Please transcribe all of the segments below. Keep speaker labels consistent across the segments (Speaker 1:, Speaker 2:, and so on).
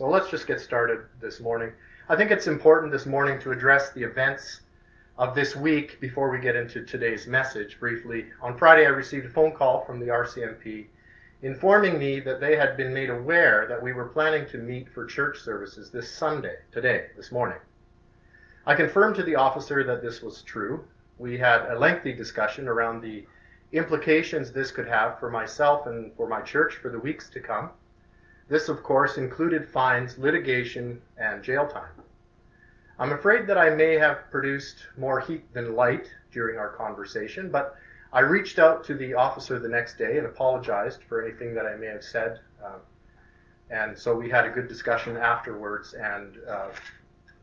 Speaker 1: So let's just get started this morning. I think it's important this morning to address the events of this week before we get into today's message briefly. On Friday, I received a phone call from the RCMP informing me that they had been made aware that we were planning to meet for church services this Sunday, today, this morning. I confirmed to the officer that this was true. We had a lengthy discussion around the implications this could have for myself and for my church for the weeks to come. This, of course, included fines, litigation, and jail time. I'm afraid that I may have produced more heat than light during our conversation, but I reached out to the officer the next day and apologized for anything that I may have said. Uh, and so we had a good discussion afterwards and uh,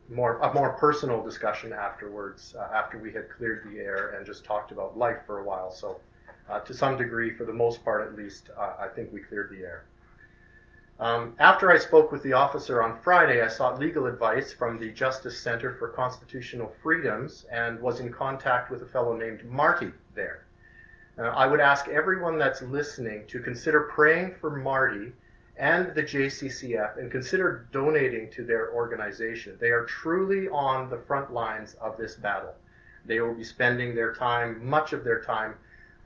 Speaker 1: more a more personal discussion afterwards uh, after we had cleared the air and just talked about life for a while. So uh, to some degree, for the most part at least, uh, I think we cleared the air. Um, after I spoke with the officer on Friday, I sought legal advice from the Justice Center for Constitutional Freedoms and was in contact with a fellow named Marty there. Uh, I would ask everyone that's listening to consider praying for Marty and the JCCF and consider donating to their organization. They are truly on the front lines of this battle. They will be spending their time, much of their time,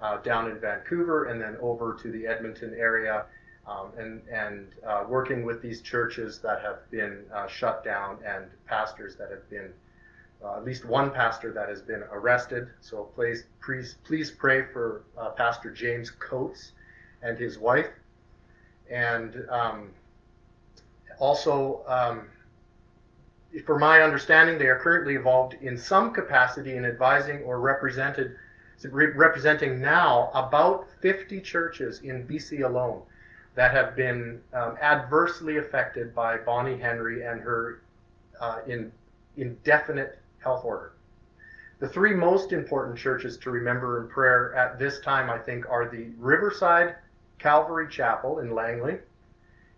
Speaker 1: uh, down in Vancouver and then over to the Edmonton area um, and, and uh, working with these churches that have been uh, shut down and pastors that have been, uh, at least one pastor that has been arrested. So please, please, please pray for uh, Pastor James Coates and his wife. And um, also, um, for my understanding, they are currently involved in some capacity in advising or represented, representing now about 50 churches in BC alone that have been um, adversely affected by Bonnie Henry and her uh, in, indefinite health order. The three most important churches to remember in prayer at this time, I think, are the Riverside Calvary Chapel in Langley,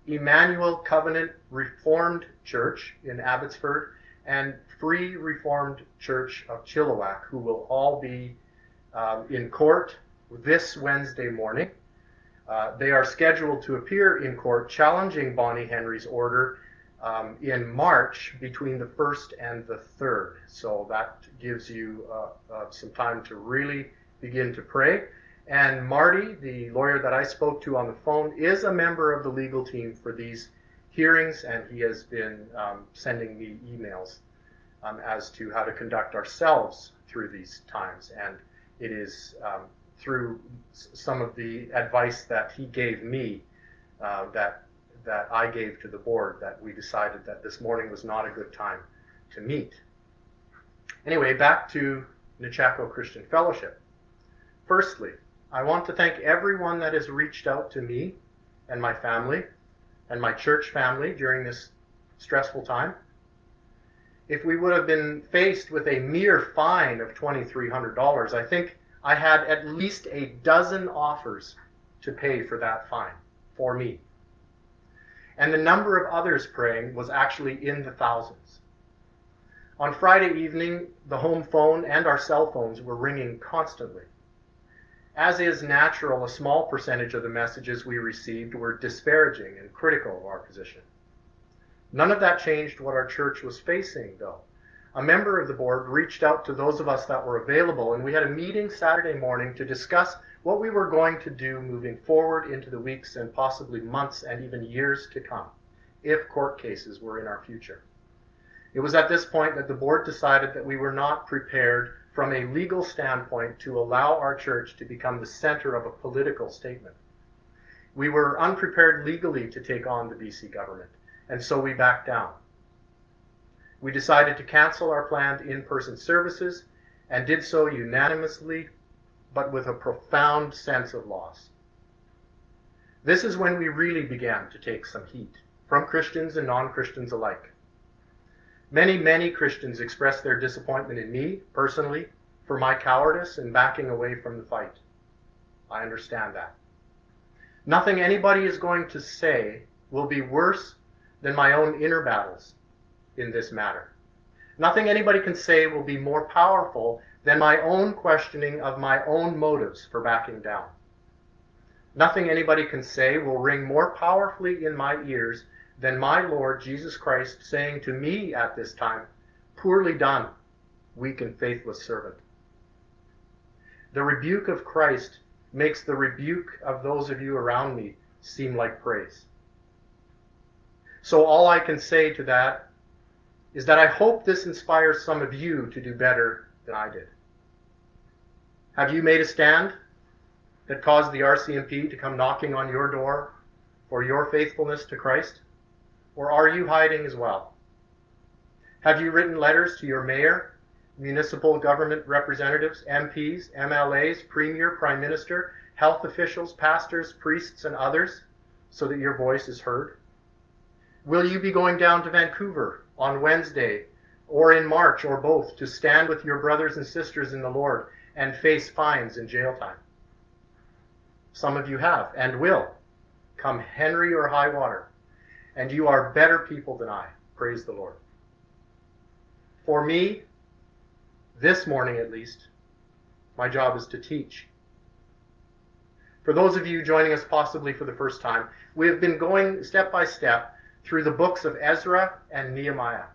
Speaker 1: Emmanuel Covenant Reformed Church in Abbotsford, and Free Reformed Church of Chilliwack, who will all be um, in court this Wednesday morning uh, they are scheduled to appear in court challenging Bonnie Henry's order um, in March between the 1st and the 3rd. So that gives you uh, uh, some time to really begin to pray. And Marty, the lawyer that I spoke to on the phone, is a member of the legal team for these hearings, and he has been um, sending me emails um, as to how to conduct ourselves through these times. And it is um, through some of the advice that he gave me uh, that that I gave to the board that we decided that this morning was not a good time to meet. Anyway, back to Nechako Christian Fellowship. Firstly, I want to thank everyone that has reached out to me and my family and my church family during this stressful time. If we would have been faced with a mere fine of $2,300, I think I had at least a dozen offers to pay for that fine for me. And the number of others praying was actually in the thousands. On Friday evening, the home phone and our cell phones were ringing constantly. As is natural, a small percentage of the messages we received were disparaging and critical of our position. None of that changed what our church was facing, though a member of the board reached out to those of us that were available, and we had a meeting Saturday morning to discuss what we were going to do moving forward into the weeks and possibly months and even years to come, if court cases were in our future. It was at this point that the board decided that we were not prepared from a legal standpoint to allow our church to become the center of a political statement. We were unprepared legally to take on the BC government, and so we backed down. We decided to cancel our planned in-person services and did so unanimously, but with a profound sense of loss. This is when we really began to take some heat from Christians and non-Christians alike. Many, many Christians expressed their disappointment in me, personally, for my cowardice in backing away from the fight. I understand that. Nothing anybody is going to say will be worse than my own inner battles in this matter. Nothing anybody can say will be more powerful than my own questioning of my own motives for backing down. Nothing anybody can say will ring more powerfully in my ears than my Lord Jesus Christ saying to me at this time, Poorly done, weak and faithless servant. The rebuke of Christ makes the rebuke of those of you around me seem like praise. So all I can say to that is that I hope this inspires some of you to do better than I did. Have you made a stand that caused the RCMP to come knocking on your door for your faithfulness to Christ? Or are you hiding as well? Have you written letters to your mayor, municipal government representatives, MPs, MLAs, premier, prime minister, health officials, pastors, priests, and others so that your voice is heard? Will you be going down to Vancouver on Wednesday or in March or both to stand with your brothers and sisters in the Lord and face fines and jail time? Some of you have and will, come Henry or high water. And you are better people than I. Praise the Lord. For me, this morning at least, my job is to teach. For those of you joining us possibly for the first time, we have been going step by step through the books of Ezra and Nehemiah.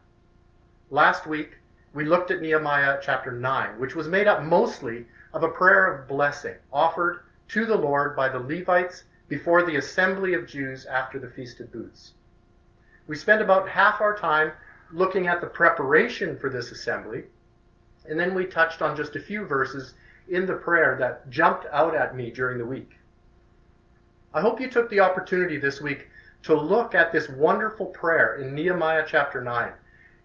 Speaker 1: Last week, we looked at Nehemiah chapter 9, which was made up mostly of a prayer of blessing offered to the Lord by the Levites before the assembly of Jews after the Feast of Booths. We spent about half our time looking at the preparation for this assembly, and then we touched on just a few verses in the prayer that jumped out at me during the week. I hope you took the opportunity this week to look at this wonderful prayer in Nehemiah chapter 9,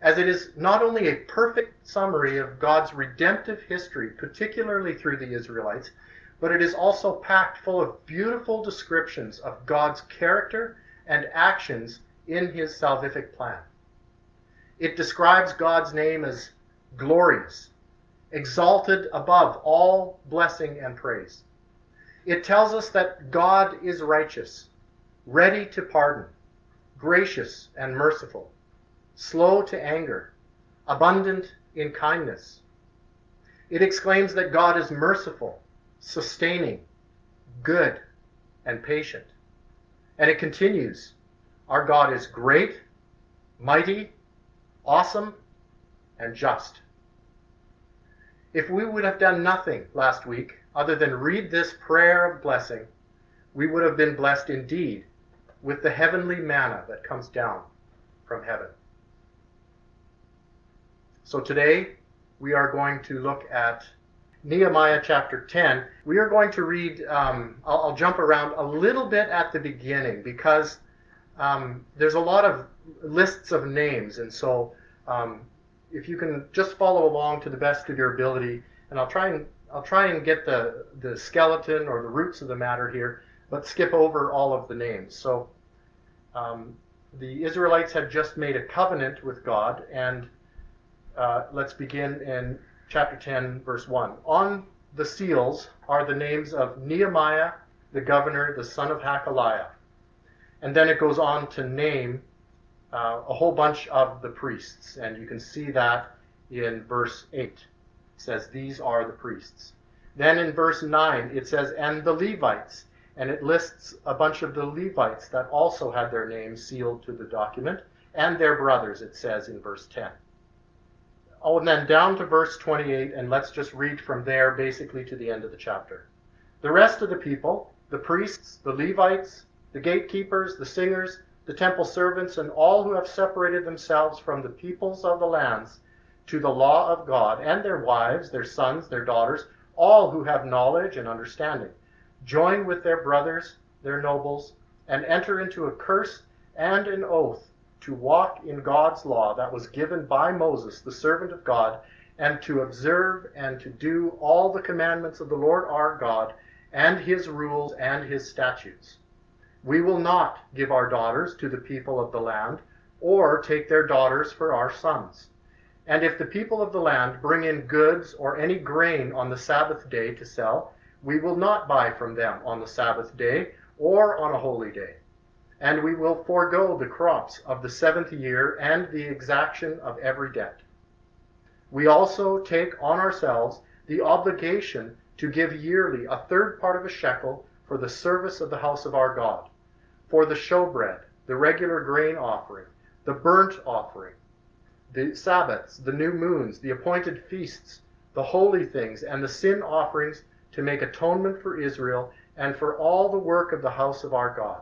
Speaker 1: as it is not only a perfect summary of God's redemptive history, particularly through the Israelites, but it is also packed full of beautiful descriptions of God's character and actions in his salvific plan. It describes God's name as glorious, exalted above all blessing and praise. It tells us that God is righteous, ready to pardon, gracious and merciful, slow to anger, abundant in kindness. It exclaims that God is merciful, sustaining, good, and patient. And it continues Our God is great, mighty, awesome, and just. If we would have done nothing last week other than read this prayer of blessing, we would have been blessed indeed with the heavenly manna that comes down from heaven. So today we are going to look at Nehemiah chapter 10. We are going to read, um, I'll, I'll, jump around a little bit at the beginning because um, there's a lot of lists of names. And so um, if you can just follow along to the best of your ability, and I'll try and I'll try and get the, the skeleton or the roots of the matter here, but skip over all of the names. So um, the Israelites had just made a covenant with God, and uh, let's begin in chapter 10, verse 1. On the seals are the names of Nehemiah, the governor, the son of Hacaliah. And then it goes on to name uh, a whole bunch of the priests. And you can see that in verse 8. It says, These are the priests. Then in verse 9, it says, And the Levites. And it lists a bunch of the Levites that also had their names sealed to the document, and their brothers, it says in verse 10. Oh, and then down to verse 28, and let's just read from there basically to the end of the chapter. The rest of the people, the priests, the Levites, the gatekeepers, the singers, the temple servants, and all who have separated themselves from the peoples of the lands to the law of God, and their wives, their sons, their daughters, all who have knowledge and understanding, join with their brothers, their nobles, and enter into a curse and an oath to walk in God's law that was given by Moses, the servant of God, and to observe and to do all the commandments of the Lord our God, and his rules and his statutes. We will not give our daughters to the people of the land, or take their daughters for our sons. And if the people of the land bring in goods or any grain on the Sabbath day to sell, we will not buy from them on the Sabbath day or on a holy day and we will forego the crops of the seventh year and the exaction of every debt. We also take on ourselves the obligation to give yearly a third part of a shekel for the service of the house of our God, for the showbread, the regular grain offering, the burnt offering, the Sabbaths, the new moons, the appointed feasts, the holy things, and the sin offerings to make atonement for Israel and for all the work of the house of our God.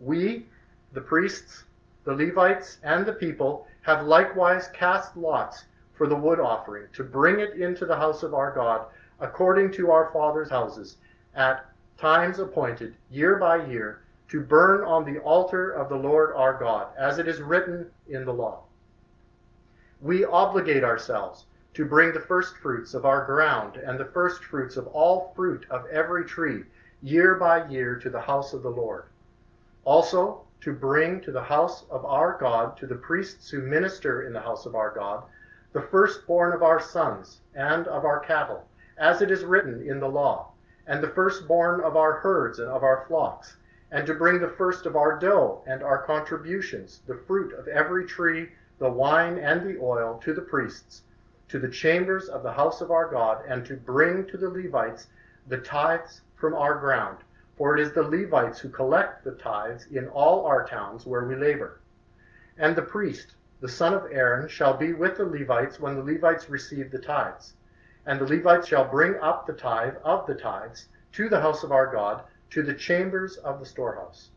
Speaker 1: We, the priests, the Levites, and the people, have likewise cast lots for the wood offering, to bring it into the house of our God, according to our fathers' houses, at times appointed, year by year, to burn on the altar of the Lord our God, as it is written in the law. We obligate ourselves to bring the first fruits of our ground and the first fruits of all fruit of every tree, year by year, to the house of the Lord. Also, to bring to the house of our God, to the priests who minister in the house of our God, the firstborn of our sons and of our cattle, as it is written in the law, and the firstborn of our herds and of our flocks, and to bring the first of our dough and our contributions, the fruit of every tree, the wine and the oil, to the priests, to the chambers of the house of our God, and to bring to the Levites the tithes from our ground. For it is the Levites who collect the tithes in all our towns where we labor. And the priest, the son of Aaron shall be with the Levites when the Levites receive the tithes. And the Levites shall bring up the tithe of the tithes to the house of our God, to the chambers of the storehouse.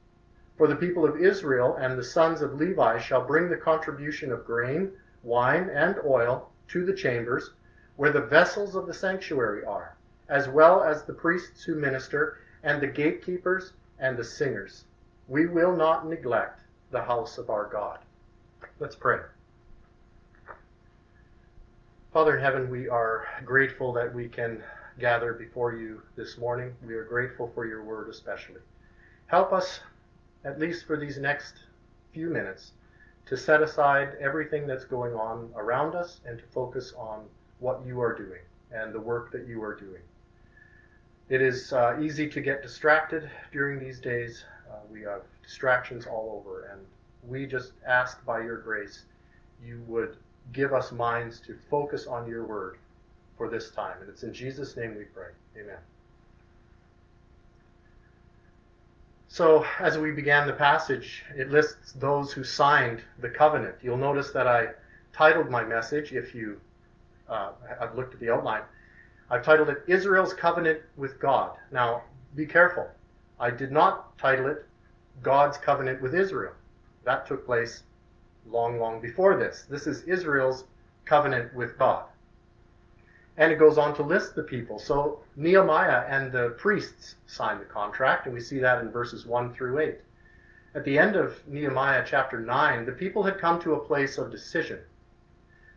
Speaker 1: For the people of Israel and the sons of Levi shall bring the contribution of grain, wine, and oil to the chambers, where the vessels of the sanctuary are, as well as the priests who minister, and the gatekeepers and the singers. We will not neglect the house of our God. Let's pray. Father in heaven, we are grateful that we can gather before you this morning. We are grateful for your word, especially. Help us, at least for these next few minutes, to set aside everything that's going on around us and to focus on what you are doing and the work that you are doing. It is uh, easy to get distracted during these days. Uh, we have distractions all over, and we just ask by your grace you would give us minds to focus on your word for this time. And it's in Jesus' name we pray. Amen. So, as we began the passage, it lists those who signed the covenant. You'll notice that I titled my message, if you uh, have looked at the outline, I've titled it Israel's Covenant with God. Now, be careful. I did not title it God's Covenant with Israel. That took place long, long before this. This is Israel's covenant with God. And it goes on to list the people. So Nehemiah and the priests signed the contract, and we see that in verses 1 through 8. At the end of Nehemiah chapter 9, the people had come to a place of decision.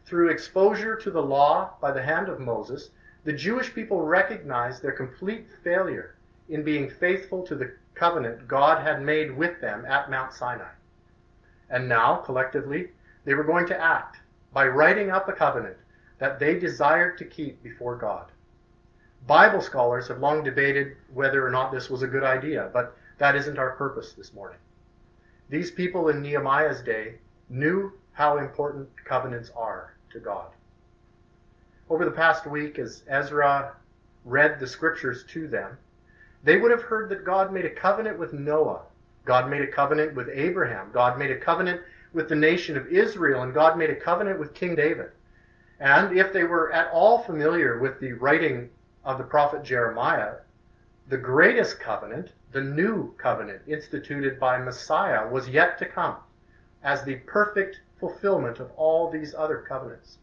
Speaker 1: Through exposure to the law by the hand of Moses, the Jewish people recognized their complete failure in being faithful to the covenant God had made with them at Mount Sinai. And now, collectively, they were going to act by writing up a covenant that they desired to keep before God. Bible scholars have long debated whether or not this was a good idea, but that isn't our purpose this morning. These people in Nehemiah's day knew how important covenants are to God. Over the past week, as Ezra read the scriptures to them, they would have heard that God made a covenant with Noah God made a covenant with Abraham. God made a covenant with the nation of Israel, and God made a covenant with King David. And if they were at all familiar with the writing of the prophet Jeremiah, the greatest covenant, the new covenant instituted by Messiah, was yet to come as the perfect fulfillment of all these other covenants.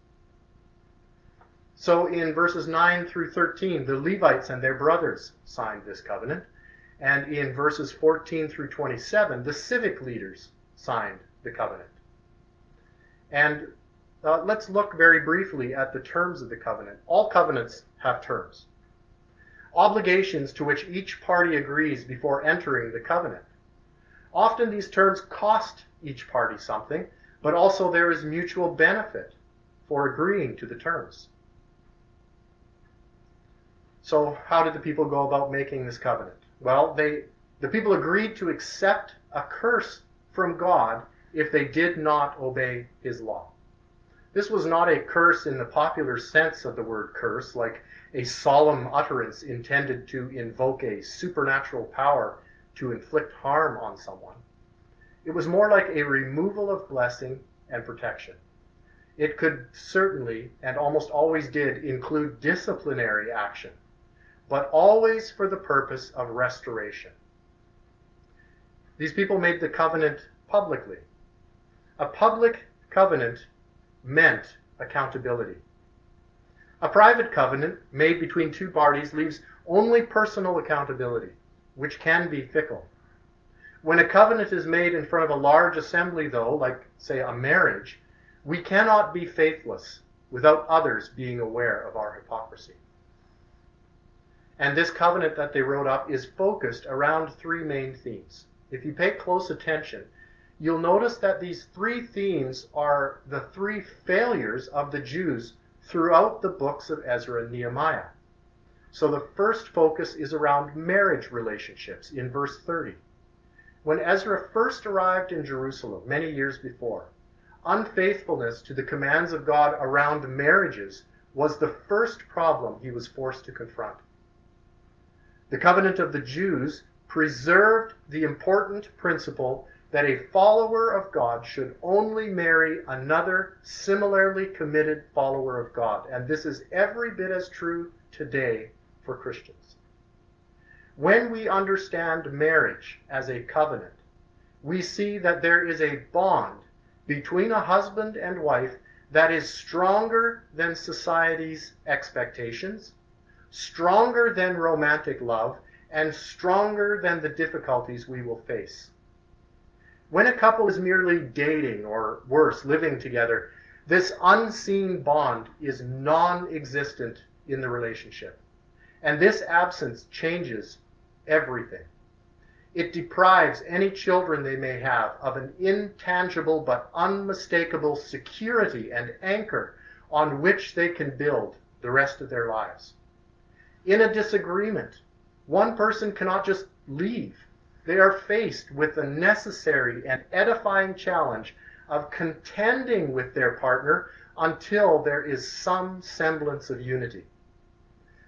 Speaker 1: So in verses 9 through 13, the Levites and their brothers signed this covenant. And in verses 14 through 27, the civic leaders signed the covenant. And uh, let's look very briefly at the terms of the covenant. All covenants have terms, obligations to which each party agrees before entering the covenant. Often these terms cost each party something, but also there is mutual benefit for agreeing to the terms. So, how did the people go about making this covenant? Well, they the people agreed to accept a curse from God if they did not obey his law. This was not a curse in the popular sense of the word curse, like a solemn utterance intended to invoke a supernatural power to inflict harm on someone. It was more like a removal of blessing and protection. It could certainly, and almost always did, include disciplinary action, but always for the purpose of restoration. These people made the covenant publicly. A public covenant meant accountability. A private covenant made between two parties leaves only personal accountability, which can be fickle. When a covenant is made in front of a large assembly, though, like, say, a marriage, we cannot be faithless without others being aware of our hypocrisy. And this covenant that they wrote up is focused around three main themes. If you pay close attention, you'll notice that these three themes are the three failures of the Jews throughout the books of Ezra and Nehemiah. So the first focus is around marriage relationships in verse 30. When Ezra first arrived in Jerusalem many years before, unfaithfulness to the commands of God around marriages was the first problem he was forced to confront. The covenant of the Jews preserved the important principle that a follower of God should only marry another similarly committed follower of God. And this is every bit as true today for Christians. When we understand marriage as a covenant, we see that there is a bond between a husband and wife that is stronger than society's expectations, stronger than romantic love, and stronger than the difficulties we will face. When a couple is merely dating or worse, living together, this unseen bond is non existent in the relationship. And this absence changes everything. It deprives any children they may have of an intangible but unmistakable security and anchor on which they can build the rest of their lives. In a disagreement, one person cannot just leave. They are faced with the necessary and edifying challenge of contending with their partner until there is some semblance of unity.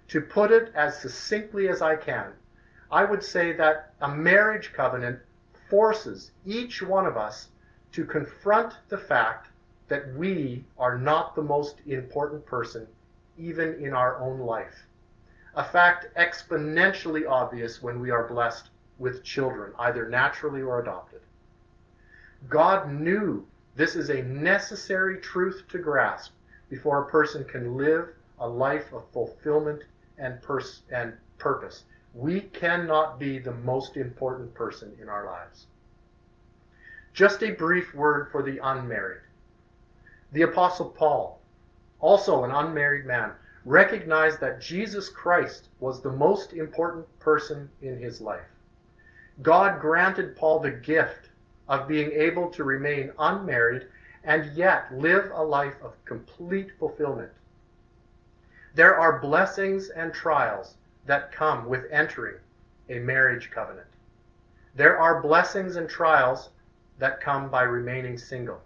Speaker 1: To put it as succinctly as I can, I would say that a marriage covenant forces each one of us to confront the fact that we are not the most important person, even in our own life a fact exponentially obvious when we are blessed with children, either naturally or adopted. God knew this is a necessary truth to grasp before a person can live a life of fulfillment and, pers- and purpose. We cannot be the most important person in our lives. Just a brief word for the unmarried. The Apostle Paul, also an unmarried man, recognized that Jesus Christ was the most important person in his life. God granted Paul the gift of being able to remain unmarried and yet live a life of complete fulfillment. There are blessings and trials that come with entering a marriage covenant. There are blessings and trials that come by remaining single.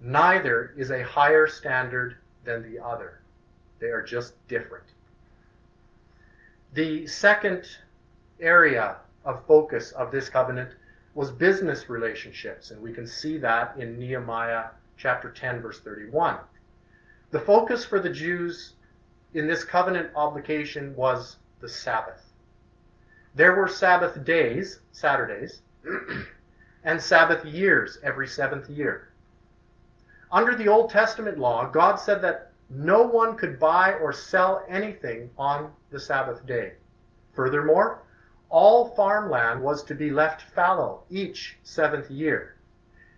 Speaker 1: Neither is a higher standard than the other. They are just different. The second area of focus of this covenant was business relationships, and we can see that in Nehemiah chapter 10, verse 31. The focus for the Jews in this covenant obligation was the Sabbath. There were Sabbath days, Saturdays, and Sabbath years every seventh year. Under the Old Testament law, God said that no one could buy or sell anything on the Sabbath day. Furthermore, all farmland was to be left fallow each seventh year.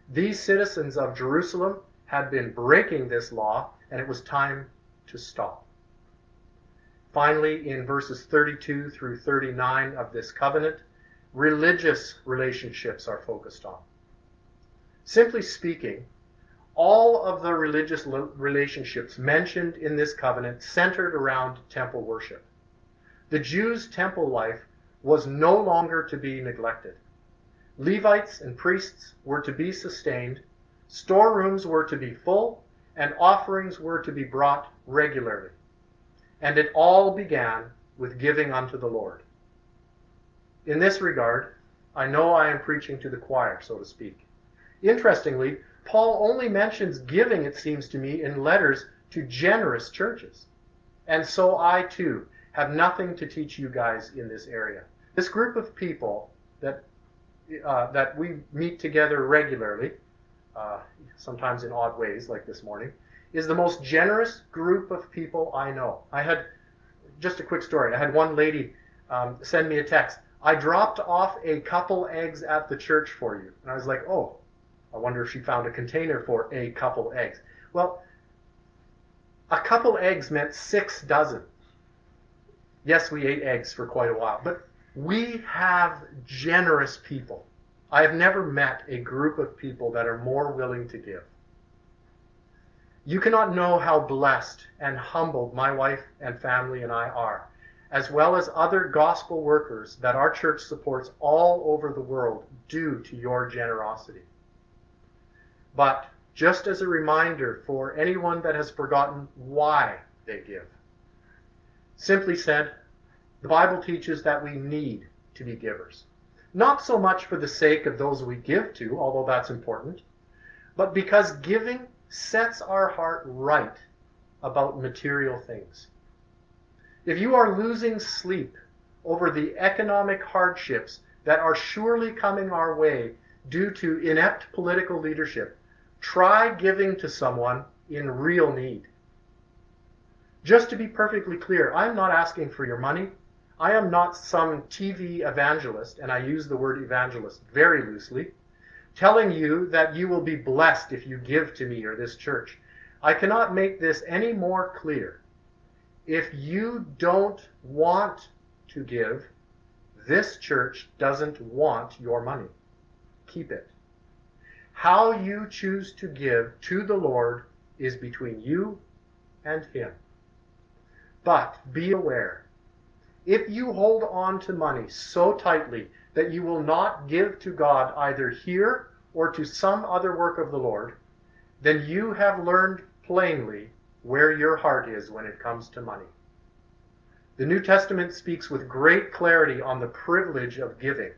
Speaker 1: These citizens of Jerusalem had been breaking this law, and it was time to stop. Finally, in verses 32 through 39 of this covenant, religious relationships are focused on. Simply speaking, all of the religious relationships mentioned in this covenant centered around temple worship. The Jews' temple life was no longer to be neglected. Levites and priests were to be sustained, storerooms were to be full, and offerings were to be brought regularly. And it all began with giving unto the Lord. In this regard, I know I am preaching to the choir, so to speak. Interestingly, Paul only mentions giving, it seems to me, in letters to generous churches. And so I too have nothing to teach you guys in this area. This group of people that uh, that we meet together regularly, uh, sometimes in odd ways, like this morning, is the most generous group of people I know. I had just a quick story. I had one lady um, send me a text. I dropped off a couple eggs at the church for you, and I was like, oh, I wonder if she found a container for a couple eggs. Well, a couple eggs meant six dozen. Yes, we ate eggs for quite a while, but we have generous people. I have never met a group of people that are more willing to give. You cannot know how blessed and humbled my wife and family and I are, as well as other gospel workers that our church supports all over the world due to your generosity. But just as a reminder for anyone that has forgotten why they give, simply said, the Bible teaches that we need to be givers. Not so much for the sake of those we give to, although that's important, but because giving sets our heart right about material things. If you are losing sleep over the economic hardships that are surely coming our way due to inept political leadership, try giving to someone in real need. Just to be perfectly clear, I'm not asking for your money. I am not some TV evangelist, and I use the word evangelist very loosely, telling you that you will be blessed if you give to me or this church. I cannot make this any more clear. If you don't want to give, this church doesn't want your money. Keep it. How you choose to give to the Lord is between you and Him. But be aware if you hold on to money so tightly that you will not give to God either here or to some other work of the Lord, then you have learned plainly where your heart is when it comes to money. The New Testament speaks with great clarity on the privilege of giving.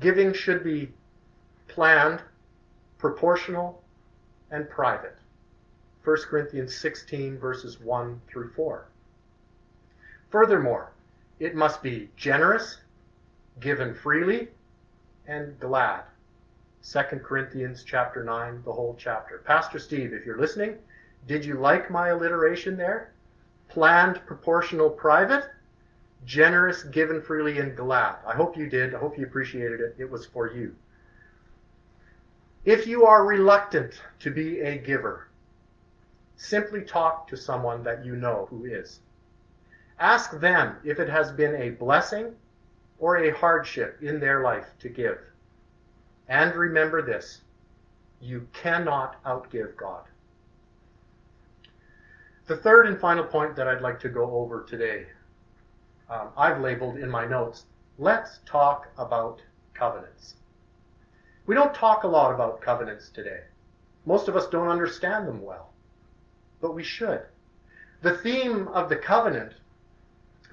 Speaker 1: Giving should be planned, proportional, and private. 1 Corinthians 16, verses 1 through 4. Furthermore, it must be generous, given freely, and glad. 2 Corinthians chapter 9, the whole chapter. Pastor Steve, if you're listening, did you like my alliteration there? Planned, proportional, private, generous, given freely, and glad. I hope you did. I hope you appreciated it. It was for you. If you are reluctant to be a giver, simply talk to someone that you know who is. Ask them if it has been a blessing or a hardship in their life to give. And remember this you cannot outgive God. The third and final point that I'd like to go over today, um, I've labeled in my notes let's talk about covenants. We don't talk a lot about covenants today. Most of us don't understand them well, but we should. The theme of the covenant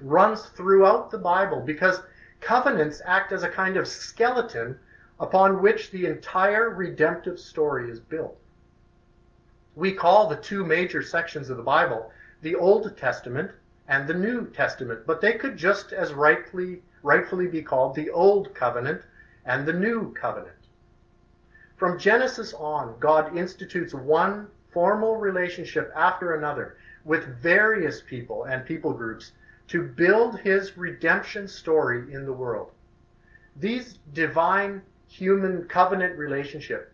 Speaker 1: runs throughout the Bible because covenants act as a kind of skeleton upon which the entire redemptive story is built. We call the two major sections of the Bible the Old Testament and the New Testament, but they could just as rightfully, rightfully be called the Old Covenant and the New Covenant. From Genesis on, God institutes one formal relationship after another with various people and people groups to build his redemption story in the world. These divine human covenant relationship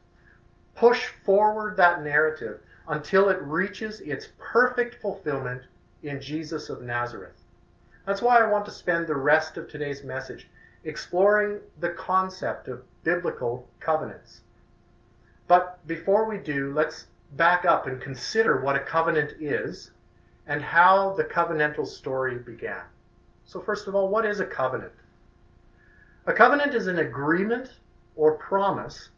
Speaker 1: push forward that narrative until it reaches its perfect fulfillment in Jesus of Nazareth. That's why I want to spend the rest of today's message exploring the concept of biblical covenants. But before we do, let's back up and consider what a covenant is and how the covenantal story began. So, first of all, what is a covenant? A covenant is an agreement or promise,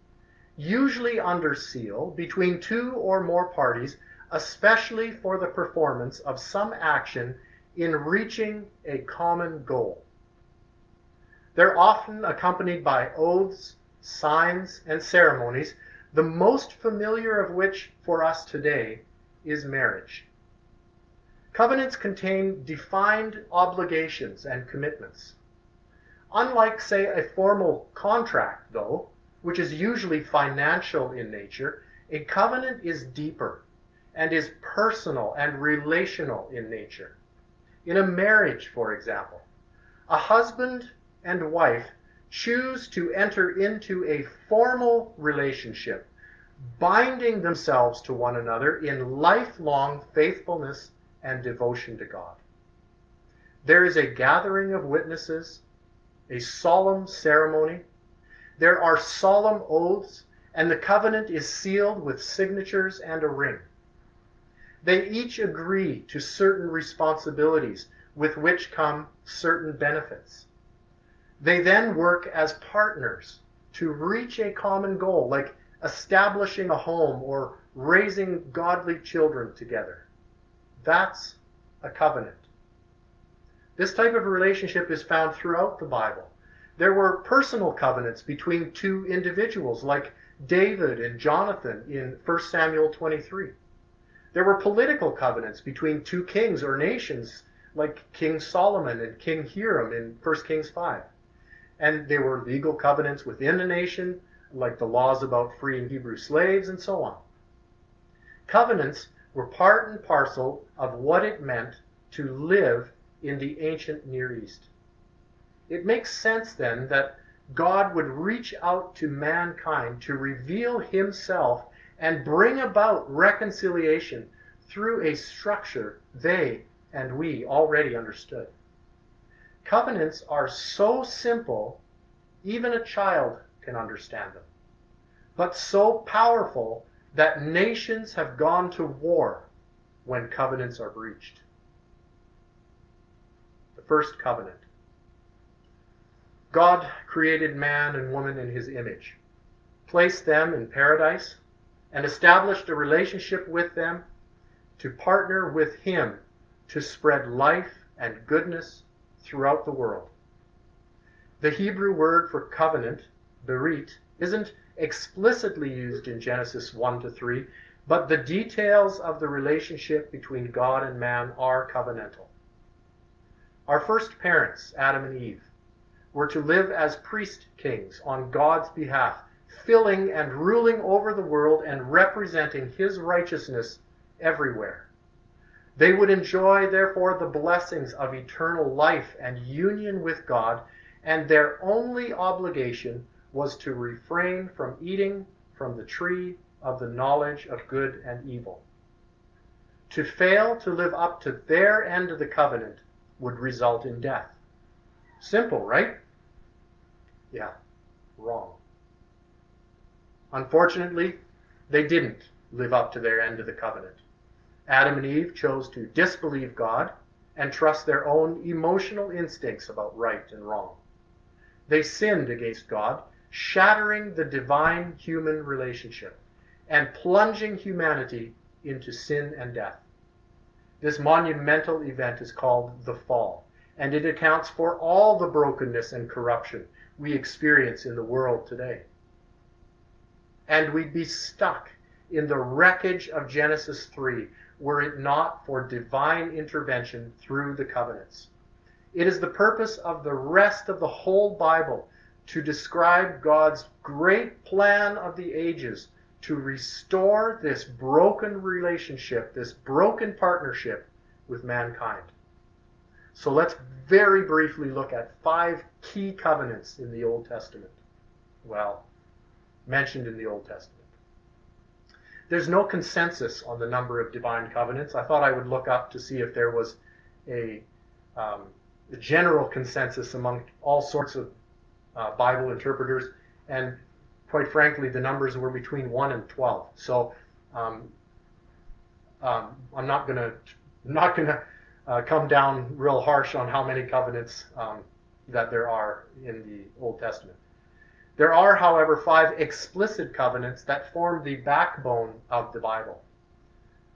Speaker 1: usually under seal, between two or more parties, especially for the performance of some action in reaching a common goal. They're often accompanied by oaths, signs, and ceremonies the most familiar of which for us today is marriage. Covenants contain defined obligations and commitments. Unlike, say, a formal contract, though, which is usually financial in nature, a covenant is deeper and is personal and relational in nature. In a marriage, for example, a husband and wife choose to enter into a formal relationship, binding themselves to one another in lifelong faithfulness and devotion to God. There is a gathering of witnesses, a solemn ceremony. There are solemn oaths, and the covenant is sealed with signatures and a ring. They each agree to certain responsibilities with which come certain benefits. They then work as partners to reach a common goal, like establishing a home or raising godly children together. That's a covenant. This type of relationship is found throughout the Bible. There were personal covenants between two individuals, like David and Jonathan in 1 Samuel 23. There were political covenants between two kings or nations, like King Solomon and King Hiram in 1 Kings 5. And there were legal covenants within a nation, like the laws about freeing Hebrew slaves and so on. Covenants were part and parcel of what it meant to live in the ancient Near East. It makes sense then that God would reach out to mankind to reveal himself and bring about reconciliation through a structure they and we already understood. Covenants are so simple, even a child can understand them, but so powerful that nations have gone to war when covenants are breached. The first covenant. God created man and woman in his image, placed them in paradise, and established a relationship with them to partner with him to spread life and goodness throughout the world. The Hebrew word for covenant, berit, isn't explicitly used in Genesis 1 to 3, but the details of the relationship between God and man are covenantal. Our first parents, Adam and Eve, were to live as priest kings on God's behalf, filling and ruling over the world and representing his righteousness everywhere. They would enjoy, therefore, the blessings of eternal life and union with God, and their only obligation was to refrain from eating from the tree of the knowledge of good and evil. To fail to live up to their end of the covenant would result in death. Simple, right? Yeah, wrong. Unfortunately, they didn't live up to their end of the covenant. Adam and Eve chose to disbelieve God and trust their own emotional instincts about right and wrong. They sinned against God shattering the divine human relationship and plunging humanity into sin and death. This monumental event is called the fall, and it accounts for all the brokenness and corruption we experience in the world today. And we'd be stuck in the wreckage of Genesis 3 were it not for divine intervention through the covenants. It is the purpose of the rest of the whole Bible to describe God's great plan of the ages to restore this broken relationship, this broken partnership with mankind. So let's very briefly look at five key covenants in the Old Testament. Well, mentioned in the Old Testament. There's no consensus on the number of divine covenants. I thought I would look up to see if there was a, um, a general consensus among all sorts of uh, Bible interpreters, and quite frankly, the numbers were between one and twelve. So um, um, I'm not gonna not gonna uh, come down real harsh on how many covenants um, that there are in the Old Testament. There are, however, five explicit covenants that form the backbone of the Bible.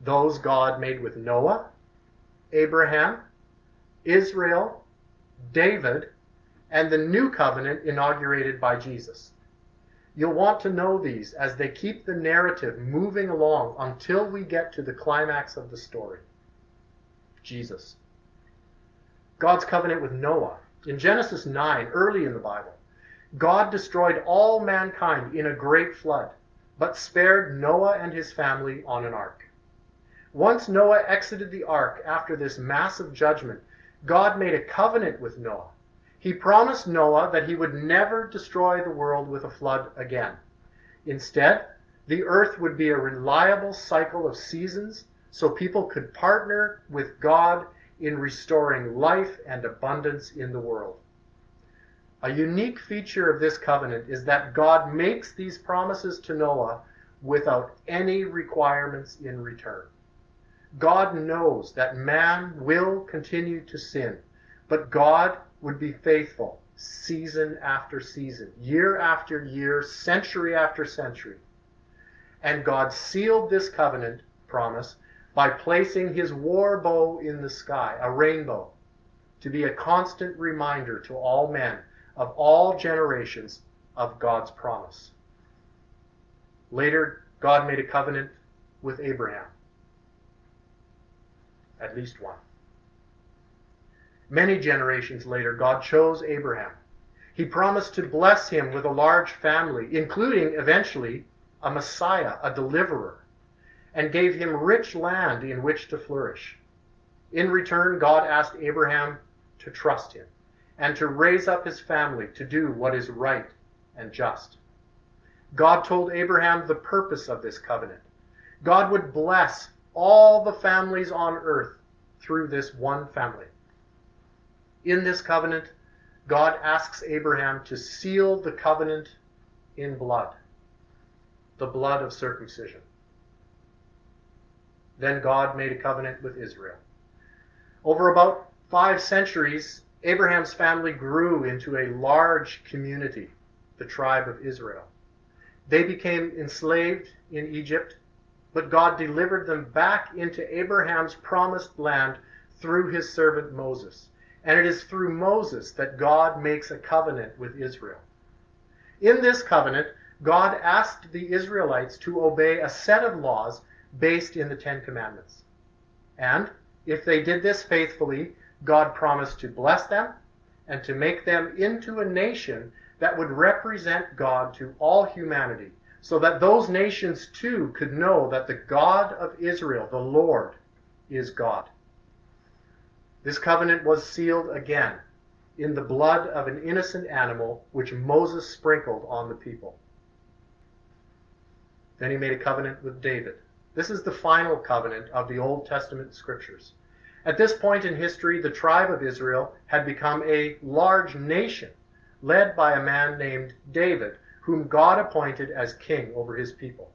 Speaker 1: Those God made with Noah, Abraham, Israel, David, and the new covenant inaugurated by Jesus. You'll want to know these as they keep the narrative moving along until we get to the climax of the story Jesus. God's covenant with Noah. In Genesis 9, early in the Bible, God destroyed all mankind in a great flood, but spared Noah and his family on an ark. Once Noah exited the ark after this massive judgment, God made a covenant with Noah. He promised Noah that he would never destroy the world with a flood again. Instead, the earth would be a reliable cycle of seasons so people could partner with God in restoring life and abundance in the world. A unique feature of this covenant is that God makes these promises to Noah without any requirements in return. God knows that man will continue to sin, but God would be faithful season after season, year after year, century after century. And God sealed this covenant promise by placing his war bow in the sky, a rainbow, to be a constant reminder to all men of all generations of God's promise. Later, God made a covenant with Abraham. At least one. Many generations later, God chose Abraham. He promised to bless him with a large family, including eventually a Messiah, a deliverer, and gave him rich land in which to flourish. In return, God asked Abraham to trust him and to raise up his family to do what is right and just. God told Abraham the purpose of this covenant. God would bless all the families on earth through this one family. In this covenant, God asks Abraham to seal the covenant in blood, the blood of circumcision. Then God made a covenant with Israel. Over about five centuries, Abraham's family grew into a large community, the tribe of Israel. They became enslaved in Egypt, but God delivered them back into Abraham's promised land through his servant Moses. And it is through Moses that God makes a covenant with Israel. In this covenant, God asked the Israelites to obey a set of laws based in the Ten Commandments. And if they did this faithfully, God promised to bless them and to make them into a nation that would represent God to all humanity, so that those nations too could know that the God of Israel, the Lord, is God. This covenant was sealed again in the blood of an innocent animal which Moses sprinkled on the people. Then he made a covenant with David. This is the final covenant of the Old Testament scriptures. At this point in history, the tribe of Israel had become a large nation, led by a man named David, whom God appointed as king over his people.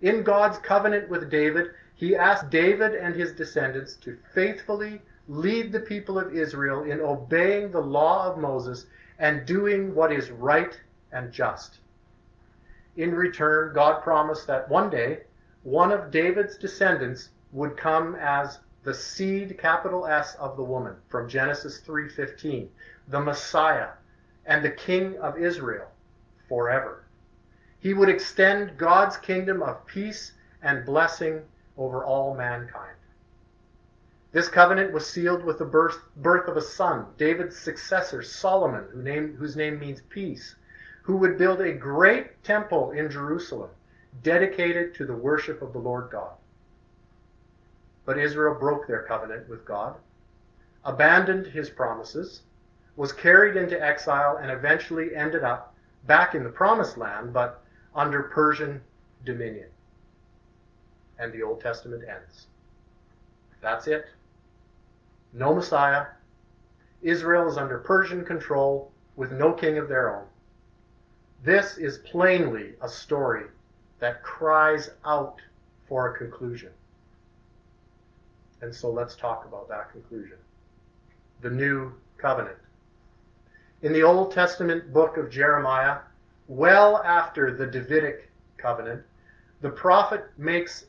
Speaker 1: In God's covenant with David, he asked David and his descendants to faithfully lead the people of Israel in obeying the law of Moses and doing what is right and just. In return, God promised that one day one of David's descendants would come as the seed capital S of the woman from Genesis 3:15, the Messiah and the king of Israel forever. He would extend God's kingdom of peace and blessing over all mankind. This covenant was sealed with the birth, birth of a son, David's successor, Solomon, who name, whose name means peace, who would build a great temple in Jerusalem dedicated to the worship of the Lord God. But Israel broke their covenant with God, abandoned his promises, was carried into exile, and eventually ended up back in the promised land, but under Persian dominion. And the Old Testament ends. That's it. No Messiah. Israel is under Persian control with no king of their own. This is plainly a story that cries out for a conclusion. And so let's talk about that conclusion. The new covenant. In the Old Testament book of Jeremiah, well after the Davidic covenant, the prophet makes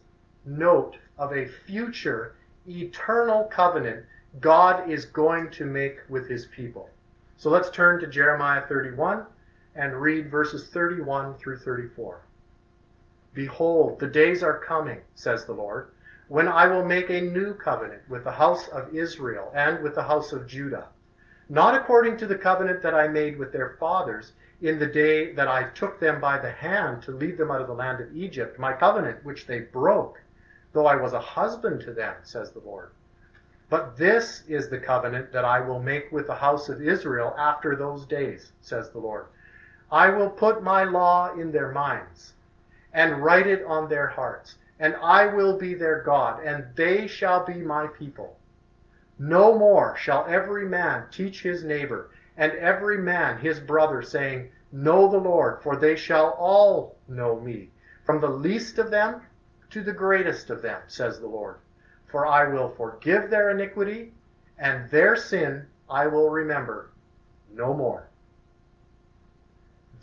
Speaker 1: note of a future eternal covenant God is going to make with his people. So let's turn to Jeremiah 31 and read verses 31 through 34. Behold, the days are coming, says the Lord, when I will make a new covenant with the house of Israel and with the house of Judah, not according to the covenant that I made with their fathers in the day that I took them by the hand to lead them out of the land of Egypt, my covenant which they broke, though I was a husband to them, says the Lord. But this is the covenant that I will make with the house of Israel after those days, says the Lord. I will put my law in their minds and write it on their hearts, and I will be their God, and they shall be my people. No more shall every man teach his neighbor, and every man his brother, saying, Know the Lord, for they shall all know me, from the least of them to the greatest of them, says the Lord. For I will forgive their iniquity, and their sin I will remember no more.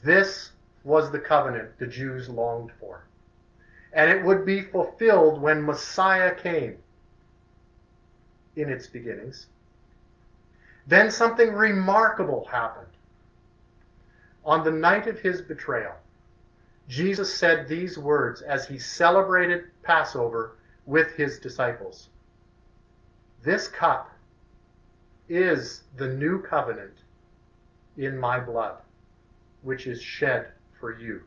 Speaker 1: This was the covenant the Jews longed for. And it would be fulfilled when Messiah came in its beginnings. Then something remarkable happened. On the night of his betrayal, Jesus said these words as he celebrated Passover with his disciples. This cup is the new covenant in my blood, which is shed for you.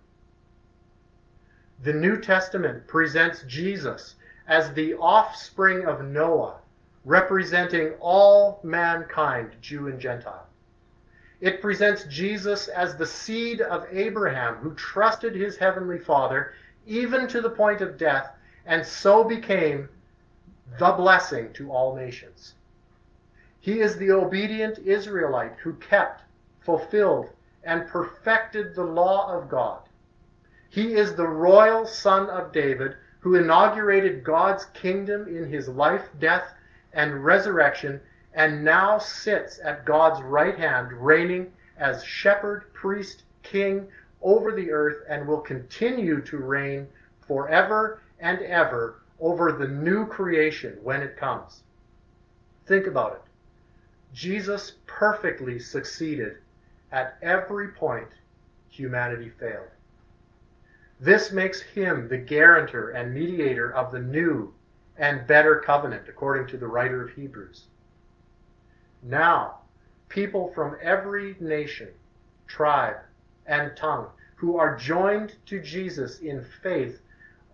Speaker 1: The New Testament presents Jesus as the offspring of Noah, representing all mankind, Jew and Gentile. It presents Jesus as the seed of Abraham who trusted his heavenly Father even to the point of death and so became the blessing to all nations. He is the obedient Israelite who kept, fulfilled, and perfected the law of God. He is the royal son of David who inaugurated God's kingdom in his life, death, and resurrection, and now sits at God's right hand, reigning as shepherd, priest, king over the earth, and will continue to reign forever and ever over the new creation when it comes. Think about it. Jesus perfectly succeeded at every point humanity failed. This makes him the guarantor and mediator of the new and better covenant, according to the writer of Hebrews. Now, people from every nation, tribe, and tongue who are joined to Jesus in faith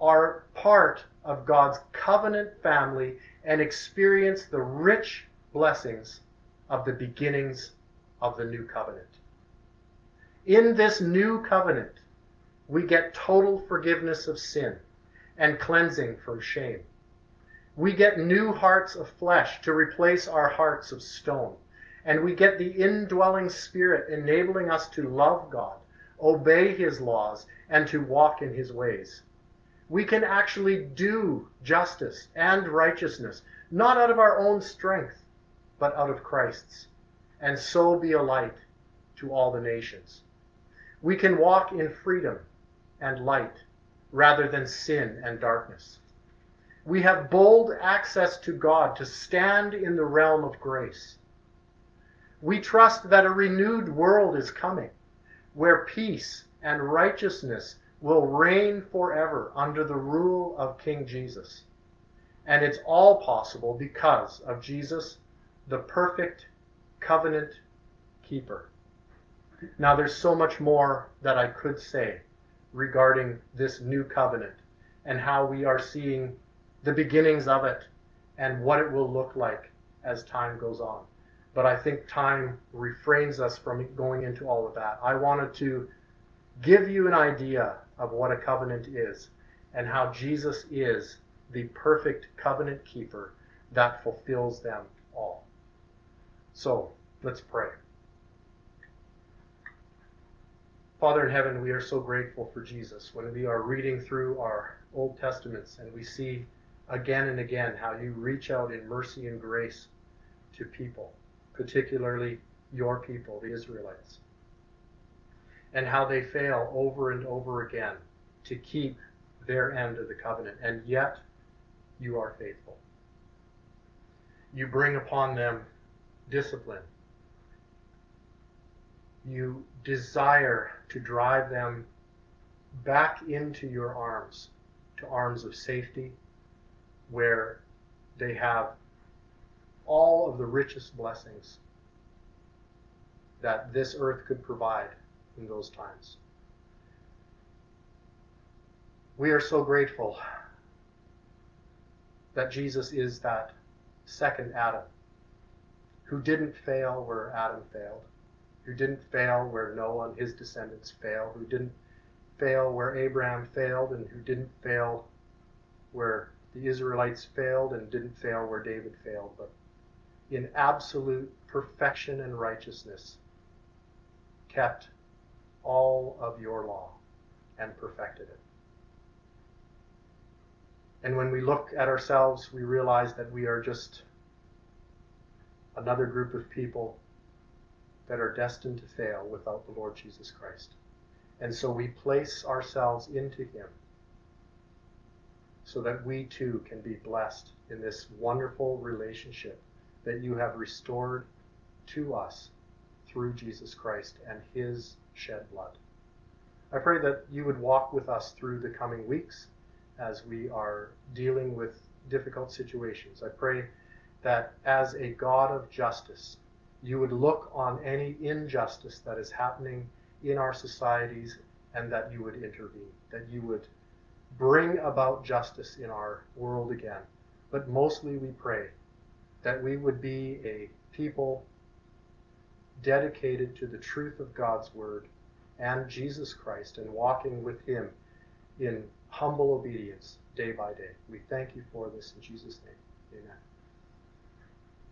Speaker 1: are part of God's covenant family and experience the rich blessings of the beginnings of the new covenant. In this new covenant, we get total forgiveness of sin and cleansing from shame. We get new hearts of flesh to replace our hearts of stone. And we get the indwelling spirit enabling us to love God, obey his laws, and to walk in his ways. We can actually do justice and righteousness, not out of our own strength, but out of Christ's, and so be a light to all the nations. We can walk in freedom and light rather than sin and darkness. We have bold access to God to stand in the realm of grace. We trust that a renewed world is coming where peace and righteousness will reign forever under the rule of King Jesus. And it's all possible because of Jesus, the perfect covenant keeper. Now, there's so much more that I could say regarding this new covenant and how we are seeing the beginnings of it and what it will look like as time goes on. But I think time refrains us from going into all of that. I wanted to give you an idea of what a covenant is and how Jesus is the perfect covenant keeper that fulfills them all. So let's pray. Father in heaven, we are so grateful for Jesus. When we are reading through our Old Testaments and we see again and again how you reach out in mercy and grace to people, particularly your people, the Israelites, and how they fail over and over again to keep their end of the covenant, and yet you are faithful. You bring upon them discipline. You desire to drive them back into your arms, to arms of safety, where they have all of the richest blessings that this earth could provide in those times. We are so grateful that Jesus is that second Adam who didn't fail where Adam failed, who didn't fail where Noah and his descendants failed, who didn't fail where Abraham failed, and who didn't fail where the Israelites failed and didn't fail where David failed, but in absolute perfection and righteousness kept all of your law and perfected it. And when we look at ourselves, we realize that we are just another group of people that are destined to fail without the Lord Jesus Christ. And so we place ourselves into Him so that we too can be blessed in this wonderful relationship that you have restored to us through Jesus Christ and His shed blood. I pray that you would walk with us through the coming weeks as we are dealing with difficult situations. I pray that as a God of justice, you would look on any injustice that is happening in our societies and that you would intervene, that you would bring about justice in our world again. But mostly we pray that we would be a people dedicated to the truth of God's word and Jesus Christ and walking with him in humble obedience day by day. We thank you for this in Jesus' name. Amen.